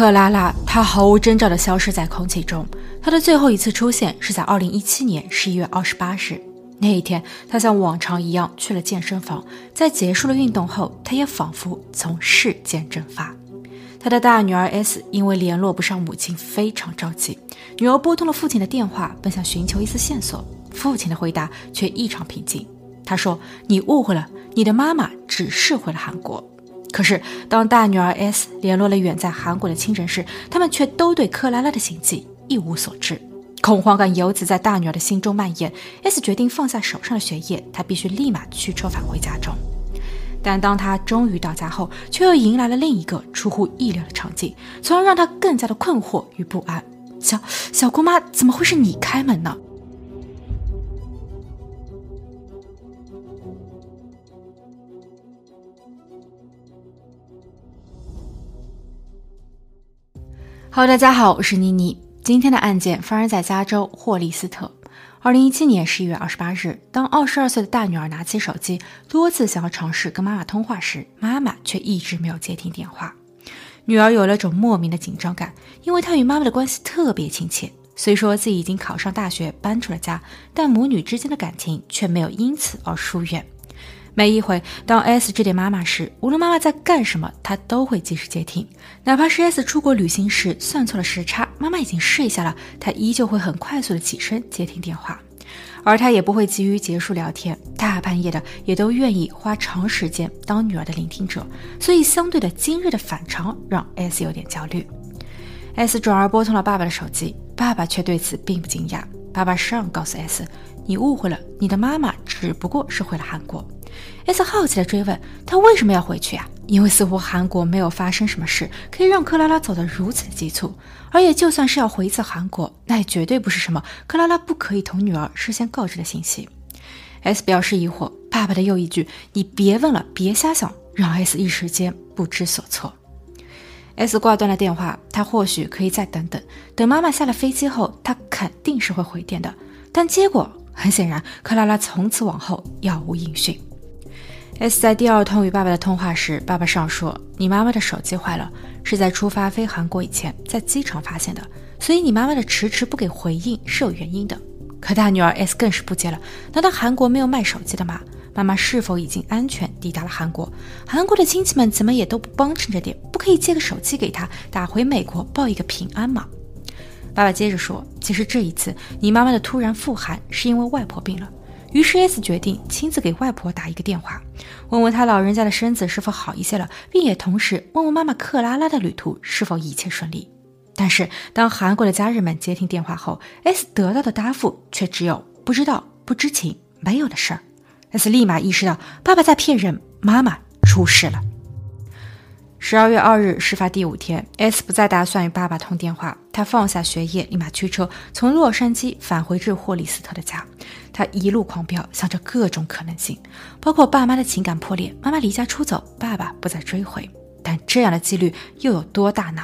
克拉拉，她毫无征兆地消失在空气中。她的最后一次出现是在2017年11月28日。那一天，她像往常一样去了健身房。在结束了运动后，她也仿佛从世间蒸发。她的大女儿 S 因为联络不上母亲，非常着急。女儿拨通了父亲的电话，本想寻求一丝线索。父亲的回答却异常平静。他说：“你误会了，你的妈妈只是回了韩国。”可是，当大女儿 S 联络了远在韩国的亲人时，他们却都对克拉拉的行迹一无所知。恐慌感由此在大女儿的心中蔓延。S 决定放下手上的学业，她必须立马驱车返回家中。但当她终于到家后，却又迎来了另一个出乎意料的场景，从而让她更加的困惑与不安。小小姑妈，怎么会是你开门呢好大家好，我是妮妮。今天的案件发生在加州霍利斯特。二零一七年十一月二十八日，当二十二岁的大女儿拿起手机，多次想要尝试跟妈妈通话时，妈妈却一直没有接听电话。女儿有了种莫名的紧张感，因为她与妈妈的关系特别亲切。虽说自己已经考上大学，搬出了家，但母女之间的感情却没有因此而疏远。每一回当 S 致电妈妈时，无论妈妈在干什么，她都会及时接听。哪怕是 S 出国旅行时算错了时差，妈妈已经睡下了，她依旧会很快速的起身接听电话。而她也不会急于结束聊天，大半夜的也都愿意花长时间当女儿的聆听者。所以，相对的今日的反常让 S 有点焦虑。S 转而拨通了爸爸的手机，爸爸却对此并不惊讶。爸爸上告诉 S：“ 你误会了，你的妈妈只不过是回了韩国。” S 好奇地追问：“他为什么要回去呀？”因为似乎韩国没有发生什么事，可以让克拉拉走得如此急促。而也就算是要回一次韩国，那也绝对不是什么克拉拉不可以同女儿事先告知的信息。S 表示疑惑，爸爸的又一句“你别问了，别瞎想”，让 S 一时间不知所措。S 挂断了电话，他或许可以再等等，等妈妈下了飞机后，他肯定是会回电的。但结果很显然，克拉拉从此往后杳无音讯。S 在第二通与爸爸的通话时，爸爸上说：“你妈妈的手机坏了，是在出发飞韩国以前在机场发现的，所以你妈妈的迟迟不给回应是有原因的。”可大女儿 S 更是不解了：“难道韩国没有卖手机的吗？妈妈是否已经安全抵达了韩国？韩国的亲戚们怎么也都不帮衬着点，不可以借个手机给她打回美国报一个平安吗？”爸爸接着说：“其实这一次你妈妈的突然复韩是因为外婆病了。”于是 S 决定亲自给外婆打一个电话，问问她老人家的身子是否好一些了，并也同时问问妈妈克拉拉的旅途是否一切顺利。但是当韩国的家人们接听电话后，S 得到的答复却只有不知道、不知情、没有的事儿。S 立马意识到爸爸在骗人，妈妈出事了。十二月二日，事发第五天，S 不再打算与爸爸通电话。他放下学业，立马驱车从洛杉矶返回至霍利斯特的家。他一路狂飙，想着各种可能性，包括爸妈的情感破裂，妈妈离家出走，爸爸不再追回。但这样的几率又有多大呢？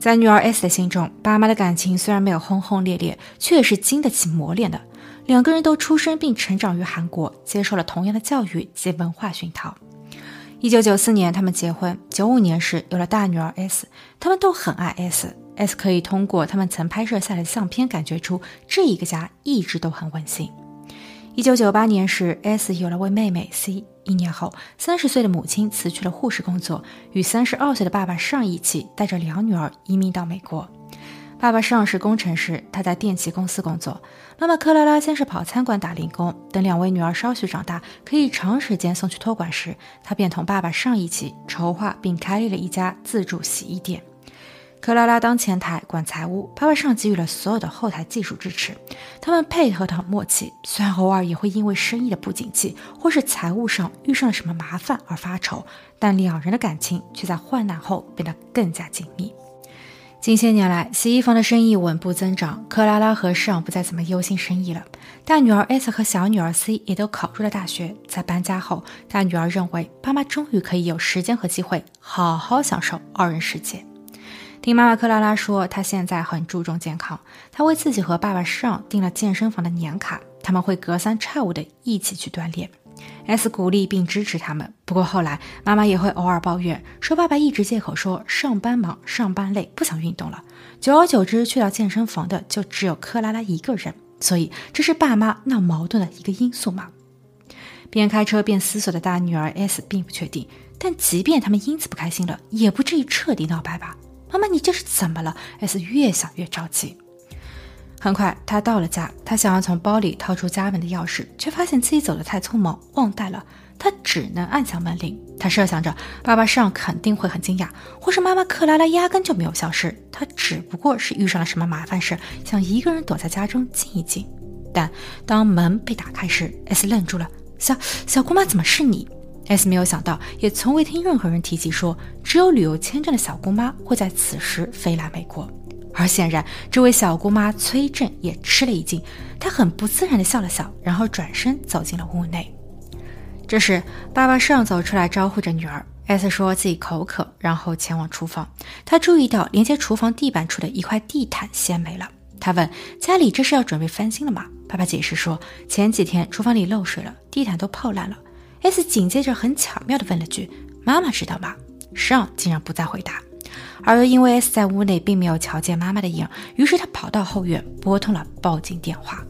在女儿 S 的心中，爸妈的感情虽然没有轰轰烈烈，却是经得起磨练的。两个人都出生并成长于韩国，接受了同样的教育及文化熏陶。一九九四年，他们结婚。九五年时，有了大女儿 S。他们都很爱 S。S 可以通过他们曾拍摄下来的相片，感觉出这一个家一直都很温馨。一九九八年时，S 有了位妹妹 C。一年后，三十岁的母亲辞去了护士工作，与三十二岁的爸爸上一起带着两女儿移民到美国。爸爸上是工程师，他在电器公司工作。妈妈克拉拉先是跑餐馆打零工，等两位女儿稍许长大，可以长时间送去托管时，她便同爸爸上一起筹划并开立了一家自助洗衣店。克拉拉当前台管财务，爸爸上给予了所有的后台技术支持。他们配合的很默契，虽然偶尔也会因为生意的不景气或是财务上遇上了什么麻烦而发愁，但两人的感情却在患难后变得更加紧密。近些年来，洗衣房的生意稳步增长，克拉拉和尚不再怎么忧心生意了。大女儿 S 和小女儿 C 也都考入了大学。在搬家后，大女儿认为爸妈终于可以有时间和机会好好享受二人世界。听妈妈克拉拉说，她现在很注重健康，她为自己和爸爸尚订了健身房的年卡，他们会隔三差五的一起去锻炼。S 鼓励并支持他们，不过后来妈妈也会偶尔抱怨，说爸爸一直借口说上班忙、上班累，不想运动了。久而久之，去到健身房的就只有克拉拉一个人，所以这是爸妈闹矛盾的一个因素吗？边开车边思索的大女儿 S 并不确定，但即便他们因此不开心了，也不至于彻底闹掰吧？妈妈，你这是怎么了？S 越想越着急。很快，他到了家。他想要从包里掏出家门的钥匙，却发现自己走得太匆忙，忘带了。他只能按响门铃。他设想着爸爸上肯定会很惊讶，或是妈妈克拉拉压根就没有消失，他只不过是遇上了什么麻烦事，想一个人躲在家中静一静。但当门被打开时，S 愣住了。小小姑妈，怎么是你？S 没有想到，也从未听任何人提及说，只有旅游签证的小姑妈会在此时飞来美国。而显然，这位小姑妈崔振也吃了一惊，她很不自然地笑了笑，然后转身走进了屋内。这时，爸爸尚走出来招呼着女儿。S 说自己口渴，然后前往厨房。他注意到连接厨房地板处的一块地毯掀没了。他问：“家里这是要准备翻新了吗？”爸爸解释说：“前几天厨房里漏水了，地毯都泡烂了。”S 紧接着很巧妙地问了句：“妈妈知道吗？”尚竟然不再回答。而又因为 S 在屋内并没有瞧见妈妈的影，于是他跑到后院拨通了报警电话。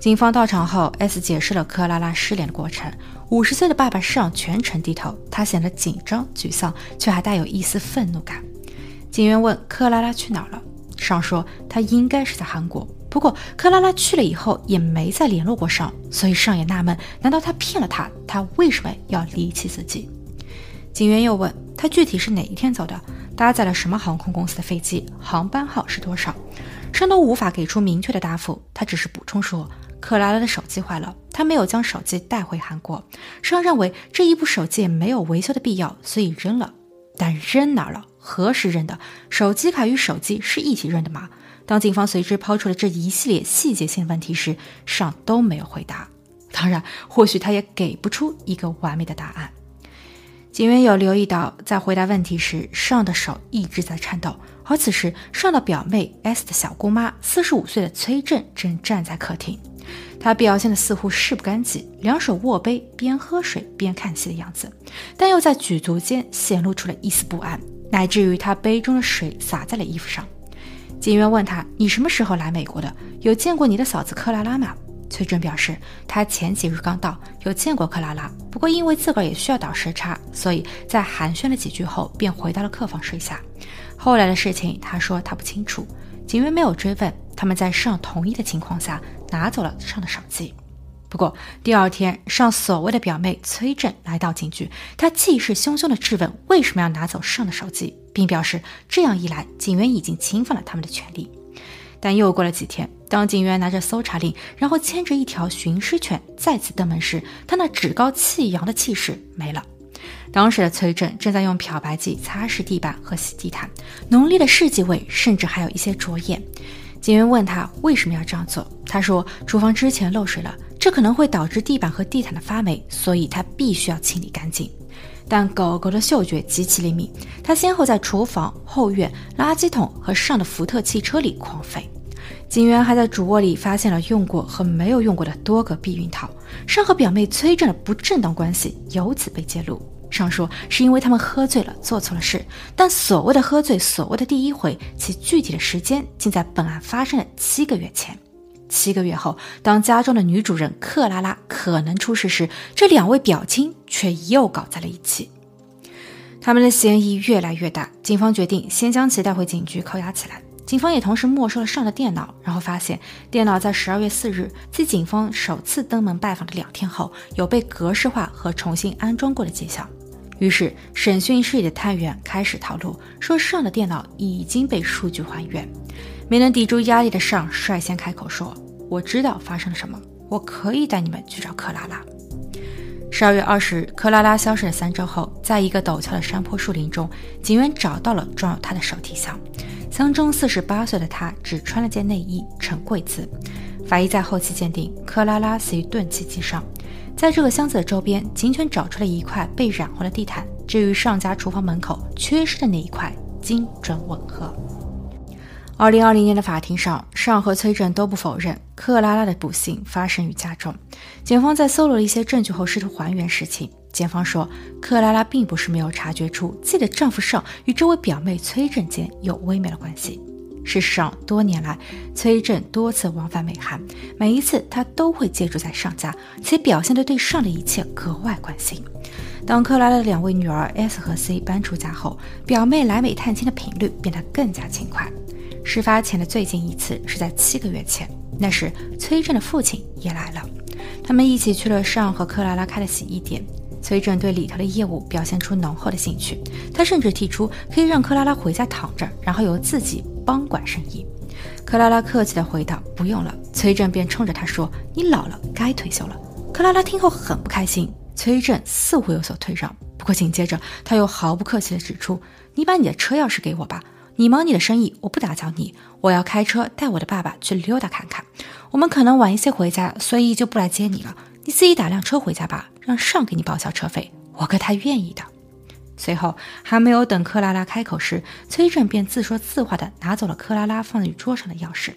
警方到场后，S 解释了克拉拉失联的过程。五十岁的爸爸上全程低头，他显得紧张沮丧，却还带有一丝愤怒感。警员问克拉拉去哪儿了，上说他应该是在韩国。不过克拉拉去了以后也没再联络过上，所以上也纳闷，难道他骗了他？他为什么要离弃自己？警员又问他具体是哪一天走的。搭载了什么航空公司的飞机？航班号是多少？尚都无法给出明确的答复。他只是补充说，克拉拉的手机坏了，他没有将手机带回韩国。尚认为这一部手机也没有维修的必要，所以扔了。但扔哪了？何时扔的？手机卡与手机是一起扔的吗？当警方随之抛出了这一系列细节性问题时，尚都没有回答。当然，或许他也给不出一个完美的答案。警员有留意到，在回答问题时，上的手一直在颤抖。而此时，上的表妹 S 的小姑妈，四十五岁的崔振正站在客厅。她表现的似乎事不干己，两手握杯，边喝水边看戏的样子，但又在举足间显露出了一丝不安，乃至于她杯中的水洒在了衣服上。警员问他：“你什么时候来美国的？有见过你的嫂子克拉拉吗？”崔振表示，他前几日刚到，有见过克拉拉，不过因为自个儿也需要倒时差，所以在寒暄了几句后，便回到了客房睡下。后来的事情，他说他不清楚。警员没有追问，他们在尚同意的情况下拿走了尚的手机。不过第二天，尚所谓的表妹崔振来到警局，他气势汹汹地质问为什么要拿走尚的手机，并表示这样一来，警员已经侵犯了他们的权利。但又过了几天，当警员拿着搜查令，然后牵着一条寻尸犬再次登门时，他那趾高气扬的气势没了。当时的崔振正在用漂白剂擦拭地板和洗地毯，浓烈的试剂味甚至还有一些灼眼。警员问他为什么要这样做，他说厨房之前漏水了，这可能会导致地板和地毯的发霉，所以他必须要清理干净。但狗狗的嗅觉极其灵敏，它先后在厨房、后院、垃圾桶和上的福特汽车里狂吠。警员还在主卧里发现了用过和没有用过的多个避孕套。上和表妹崔振的不正当关系由此被揭露。上说是因为他们喝醉了，做错了事。但所谓的喝醉，所谓的第一回，其具体的时间竟在本案发生的七个月前。七个月后，当家中的女主人克拉拉可能出事时，这两位表亲却又搞在了一起。他们的嫌疑越来越大，警方决定先将其带回警局扣押起来。警方也同时没收了上的电脑，然后发现电脑在十二月四日，即警方首次登门拜访的两天后，有被格式化和重新安装过的迹象。于是，审讯室里的探员开始套路，说上的电脑已经被数据还原。没能抵住压力的上率先开口说：“我知道发生了什么，我可以带你们去找克拉拉。”十二月二十日，克拉拉消失了三周后，在一个陡峭的山坡树林中，警员找到了装有她的手提箱。箱中四十八岁的她只穿了件内衣，呈跪姿。法医在后期鉴定，克拉拉死于钝器击伤。在这个箱子的周边，警犬找出了一块被染红的地毯，这与上家厨房门口缺失的那一块精准吻合。二零二零年的法庭上，尚和崔振都不否认克拉拉的不幸发生于家中。检方在搜罗了一些证据后，试图还原实情。检方说，克拉拉并不是没有察觉出自己的丈夫尚与这位表妹崔振间有微妙的关系。事实上，多年来，崔振多次往返美韩，每一次他都会借住在尚家，且表现得对尚的一切格外关心。当克拉拉的两位女儿 S 和 C 搬出家后，表妹来美探亲的频率变得更加勤快。事发前的最近一次是在七个月前，那时崔振的父亲也来了，他们一起去了尚和克拉拉开的洗衣店。崔振对里头的业务表现出浓厚的兴趣，他甚至提出可以让克拉拉回家躺着，然后由自己帮管生意。克拉拉客气地回道：“不用了。”崔振便冲着他说：“你老了，该退休了。”克拉拉听后很不开心，崔振似乎有所退让，不过紧接着他又毫不客气地指出：“你把你的车钥匙给我吧，你忙你的生意，我不打搅你。我要开车带我的爸爸去溜达看看，我们可能晚一些回家，所以就不来接你了。你自己打辆车回家吧。”让尚给你报销车费，我哥他愿意的。随后还没有等克拉拉开口时，崔振便自说自话的拿走了克拉拉放在桌上的钥匙。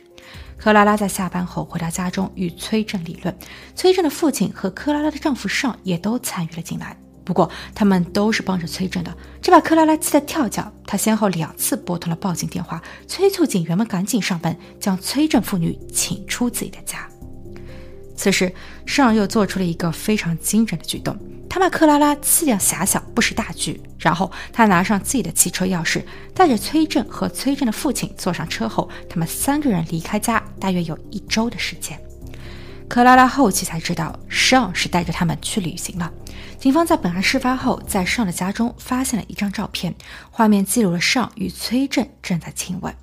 克拉拉在下班后回到家中与崔振理论，崔振的父亲和克拉拉的丈夫尚也都参与了进来。不过他们都是帮着崔振的，这把克拉拉气得跳脚。他先后两次拨通了报警电话，催促警员们赶紧上门，将崔振父女请出自己的家。此时，尚又做出了一个非常惊人的举动，他把克拉拉气量狭小，不识大局。然后他拿上自己的汽车钥匙，带着崔振和崔振的父亲坐上车后，他们三个人离开家，大约有一周的时间。克拉拉后期才知道，尚是带着他们去旅行了。警方在本案事发后，在尚的家中发现了一张照片，画面记录了尚与崔振正在亲吻。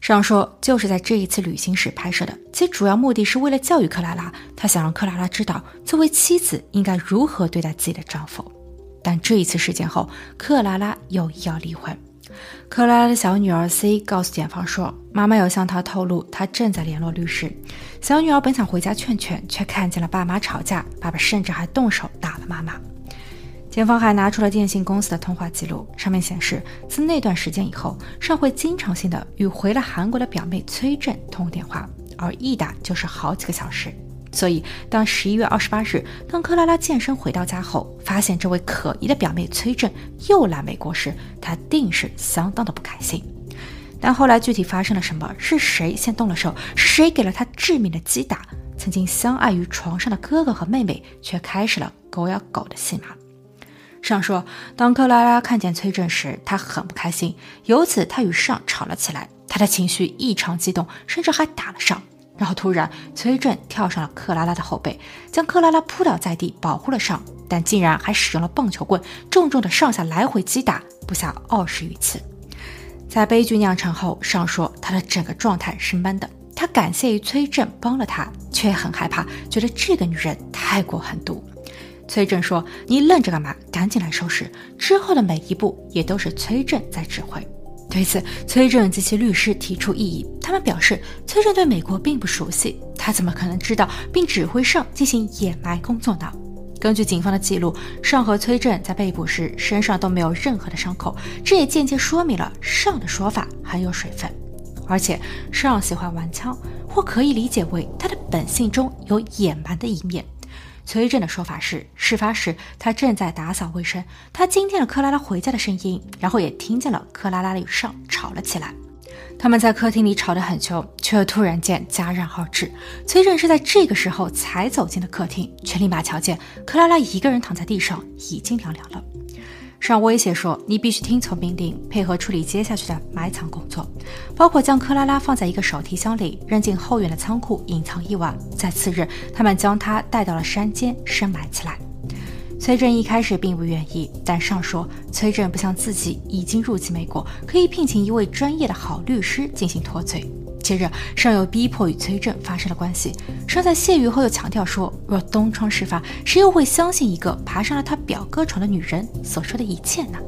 上说，就是在这一次旅行时拍摄的，其主要目的是为了教育克拉拉，他想让克拉拉知道作为妻子应该如何对待自己的丈夫。但这一次事件后，克拉拉又要离婚。克拉拉的小女儿 C 告诉检方说，妈妈有向她透露，她正在联络律师。小女儿本想回家劝劝，却看见了爸妈吵架，爸爸甚至还动手打了妈妈。检方还拿出了电信公司的通话记录，上面显示，自那段时间以后，尚会经常性的与回了韩国的表妹崔振通电话，而一打就是好几个小时。所以，当十一月二十八日，当克拉拉健身回到家后，发现这位可疑的表妹崔振又来美国时，她定是相当的不开心。但后来具体发生了什么，是谁先动了手，是谁给了她致命的击打？曾经相爱于床上的哥哥和妹妹，却开始了狗咬狗的戏码。尚说，当克拉拉看见崔振时，她很不开心，由此她与尚吵了起来。她的情绪异常激动，甚至还打了尚。然后突然，崔振跳上了克拉拉的后背，将克拉拉扑倒在地，保护了尚，但竟然还使用了棒球棍，重重的上下来回击打，不下二十余次。在悲剧酿成后，尚说他的整个状态是闷的。他感谢于崔振帮了他，却很害怕，觉得这个女人太过狠毒。崔振说：“你愣着干嘛？赶紧来收拾！”之后的每一步也都是崔振在指挥。对此，崔振及其律师提出异议。他们表示，崔振对美国并不熟悉，他怎么可能知道并指挥上进行掩埋工作呢？根据警方的记录，尚和崔振在被捕时身上都没有任何的伤口，这也间接说明了尚的说法很有水分。而且，尚喜欢玩枪，或可以理解为他的本性中有野蛮的一面。崔振的说法是，事发时他正在打扫卫生，他听见了克拉拉回家的声音，然后也听见了克拉拉与尚吵了起来。他们在客厅里吵得很凶，却突然间戛然而止。崔振是在这个时候才走进的客厅，却立马瞧见克拉拉一个人躺在地上，已经凉凉了。尚威胁说：“你必须听从命令，配合处理接下去的埋藏工作，包括将克拉拉放在一个手提箱里，扔进后院的仓库隐藏一晚。在次日，他们将她带到了山间深埋起来。”崔振一开始并不愿意，但尚说崔振不像自己已经入籍美国，可以聘请一位专业的好律师进行脱罪。接着，尚又逼迫与崔振发生了关系。尚在谢狱后又强调说，若东窗事发，谁又会相信一个爬上了他表哥床的女人所说的一切呢？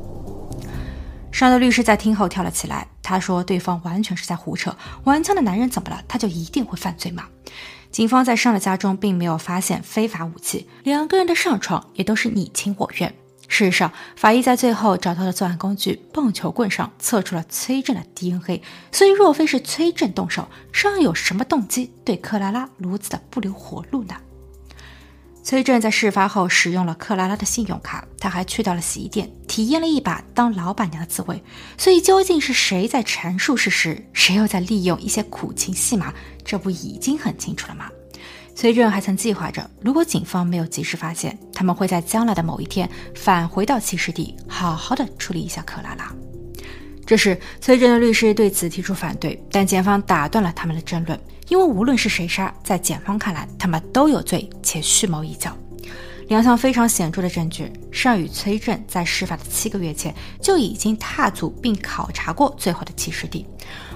尚的律师在听后跳了起来，他说对方完全是在胡扯，玩枪的男人怎么了？他就一定会犯罪吗？警方在尚的家中并没有发现非法武器，两个人的上床也都是你情我愿。事实上，法医在最后找到了作案工具棒球棍上测出了崔振的 DNA，所以若非是崔振动手，商人有什么动机对克拉拉如此的不留活路呢？崔振在事发后使用了克拉拉的信用卡，他还去到了洗衣店，体验了一把当老板娘的滋味。所以，究竟是谁在陈述事实，谁又在利用一些苦情戏码？这不已经很清楚了吗？崔振还曾计划着，如果警方没有及时发现，他们会在将来的某一天返回到起始地，好好的处理一下克拉拉。这时，崔振的律师对此提出反对，但检方打断了他们的争论，因为无论是谁杀，在检方看来，他们都有罪且蓄谋已久。两项非常显著的证据，尚与崔振在事发的七个月前就已经踏足并考察过最后的起始地，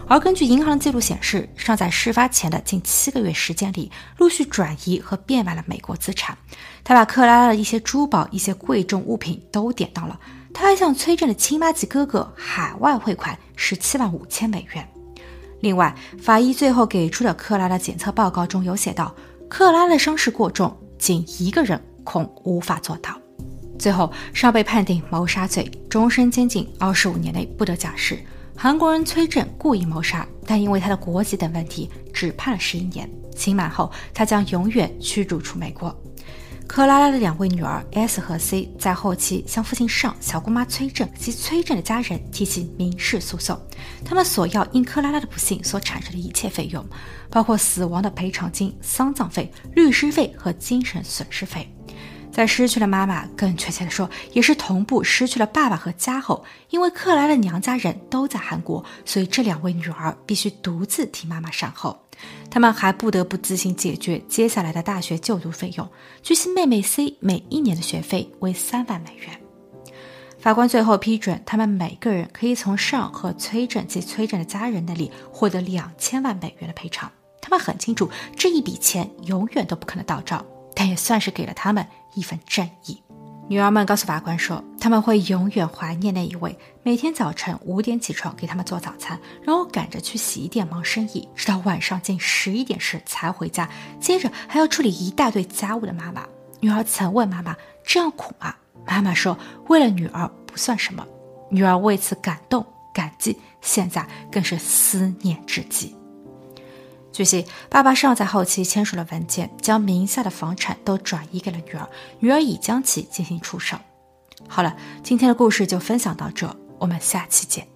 而根据银行的记录显示，尚在事发前的近七个月时间里，陆续转移和变卖了美国资产。他把克拉拉的一些珠宝、一些贵重物品都典当了。他还向崔振的亲妈及哥哥海外汇款十七万五千美元。另外，法医最后给出的克拉拉检测报告中有写道，克拉拉的伤势过重，仅一个人。恐无法做到。最后，尚被判定谋杀罪，终身监禁二十五年内不得假释。韩国人崔振故意谋杀，但因为他的国籍等问题，只判了十一年。刑满后，他将永远驱逐出美国。克拉拉的两位女儿 S 和 C 在后期向父亲尚、小姑妈崔振及崔振的家人提起民事诉讼，他们索要因克拉拉的不幸所产生的一切费用，包括死亡的赔偿金、丧葬费、律师费和精神损失费。在失去了妈妈，更确切的说，也是同步失去了爸爸和家后，因为克莱的娘家人都在韩国，所以这两位女儿必须独自替妈妈善后。他们还不得不自行解决接下来的大学就读费用。据悉，妹妹 C 每一年的学费为三万美元。法官最后批准，他们每个人可以从上和崔振及崔振的家人那里获得两千万美元的赔偿。他们很清楚，这一笔钱永远都不可能到账。但也算是给了他们一份正义。女儿们告诉法官说，他们会永远怀念那一位每天早晨五点起床给他们做早餐，然后赶着去洗衣店忙生意，直到晚上近十一点时才回家，接着还要处理一大堆家务的妈妈。女儿曾问妈妈：“这样苦吗？”妈妈说：“为了女儿不算什么。”女儿为此感动感激，现在更是思念至极。据悉，爸爸尚在后期签署了文件，将名下的房产都转移给了女儿，女儿已将其进行出售。好了，今天的故事就分享到这，我们下期见。